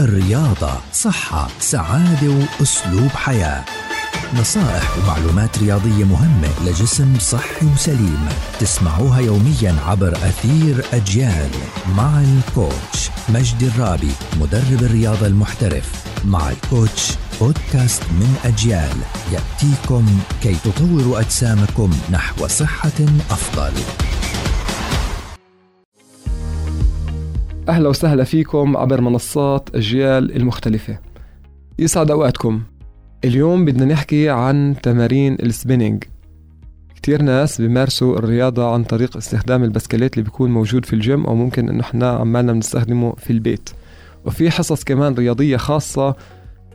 الرياضة صحة سعادة وأسلوب حياة. نصائح ومعلومات رياضية مهمة لجسم صحي وسليم. تسمعوها يوميا عبر أثير أجيال مع الكوتش مجدي الرابي مدرب الرياضة المحترف. مع الكوتش بودكاست من أجيال. يأتيكم كي تطوروا أجسامكم نحو صحة أفضل. أهلا وسهلا فيكم عبر منصات أجيال المختلفة. يسعد أوقاتكم. اليوم بدنا نحكي عن تمارين ال spinning كتير ناس بيمارسوا الرياضة عن طريق استخدام البسكليت اللي بيكون موجود في الجيم أو ممكن إنه إحنا عمالنا بنستخدمه في البيت. وفي حصص كمان رياضية خاصة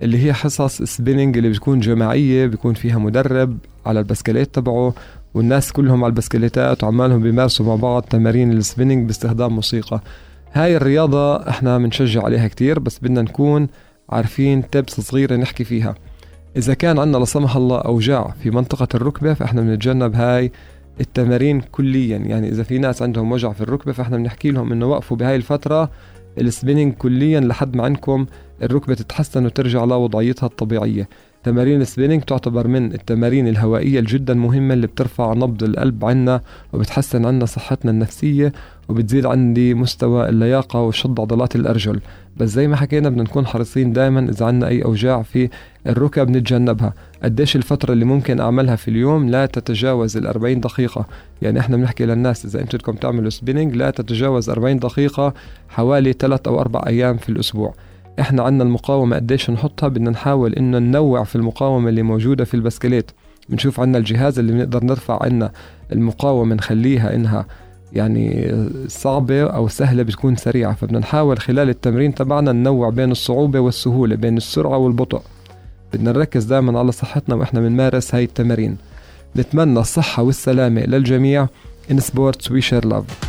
اللي هي حصص spinning اللي بتكون جماعية بيكون فيها مدرب على البسكليت تبعه والناس كلهم على البسكليتات وعمالهم بيمارسوا مع بعض تمارين ال spinning باستخدام موسيقى. هاي الرياضة إحنا بنشجع عليها كتير بس بدنا نكون عارفين tips صغيرة نحكي فيها. إذا كان عندنا لا سمح الله أوجاع في منطقة الركبة فإحنا بنتجنب هاي التمارين كليا. يعني إذا في ناس عندهم وجع في الركبة فإحنا بنحكي لهم إنه وقفوا بهاي الفترة ال spinning كليا لحد ما عندكم الركبة تتحسن وترجع لوضعيتها الطبيعية. تمارين ال spinning تعتبر من التمارين الهوائية الجدا مهمة اللي بترفع نبض القلب عنا وبتحسن عنا صحتنا النفسية وبتزيد عندي مستوى اللياقة وشد عضلات الأرجل. بس زي ما حكينا بدنا نكون حريصين دائما إذا عندنا أي أوجاع في الركب نتجنبها. قديش الفترة اللي ممكن أعملها في اليوم لا تتجاوز ال 40 دقيقة. يعني إحنا بنحكي للناس إذا أنتم بدكم تعملوا spinning لا تتجاوز 40 دقيقة حوالي 3 أو 4 أيام في الأسبوع. إحنا عندنا المقاومة قديش نحطها بدنا نحاول إنه ننوع في المقاومة اللي موجودة في البسكليت. بنشوف عندنا الجهاز اللي بنقدر نرفع عنا المقاومة نخليها إنها يعني صعبة أو سهلة بتكون سريعة. فبدنا نحاول خلال التمرين تبعنا ننوع بين الصعوبة والسهولة بين السرعة والبطء. بدنا نركز دائما على صحتنا وإحنا بنمارس هاي التمارين. نتمنى الصحة والسلامة للجميع. In sports we share love.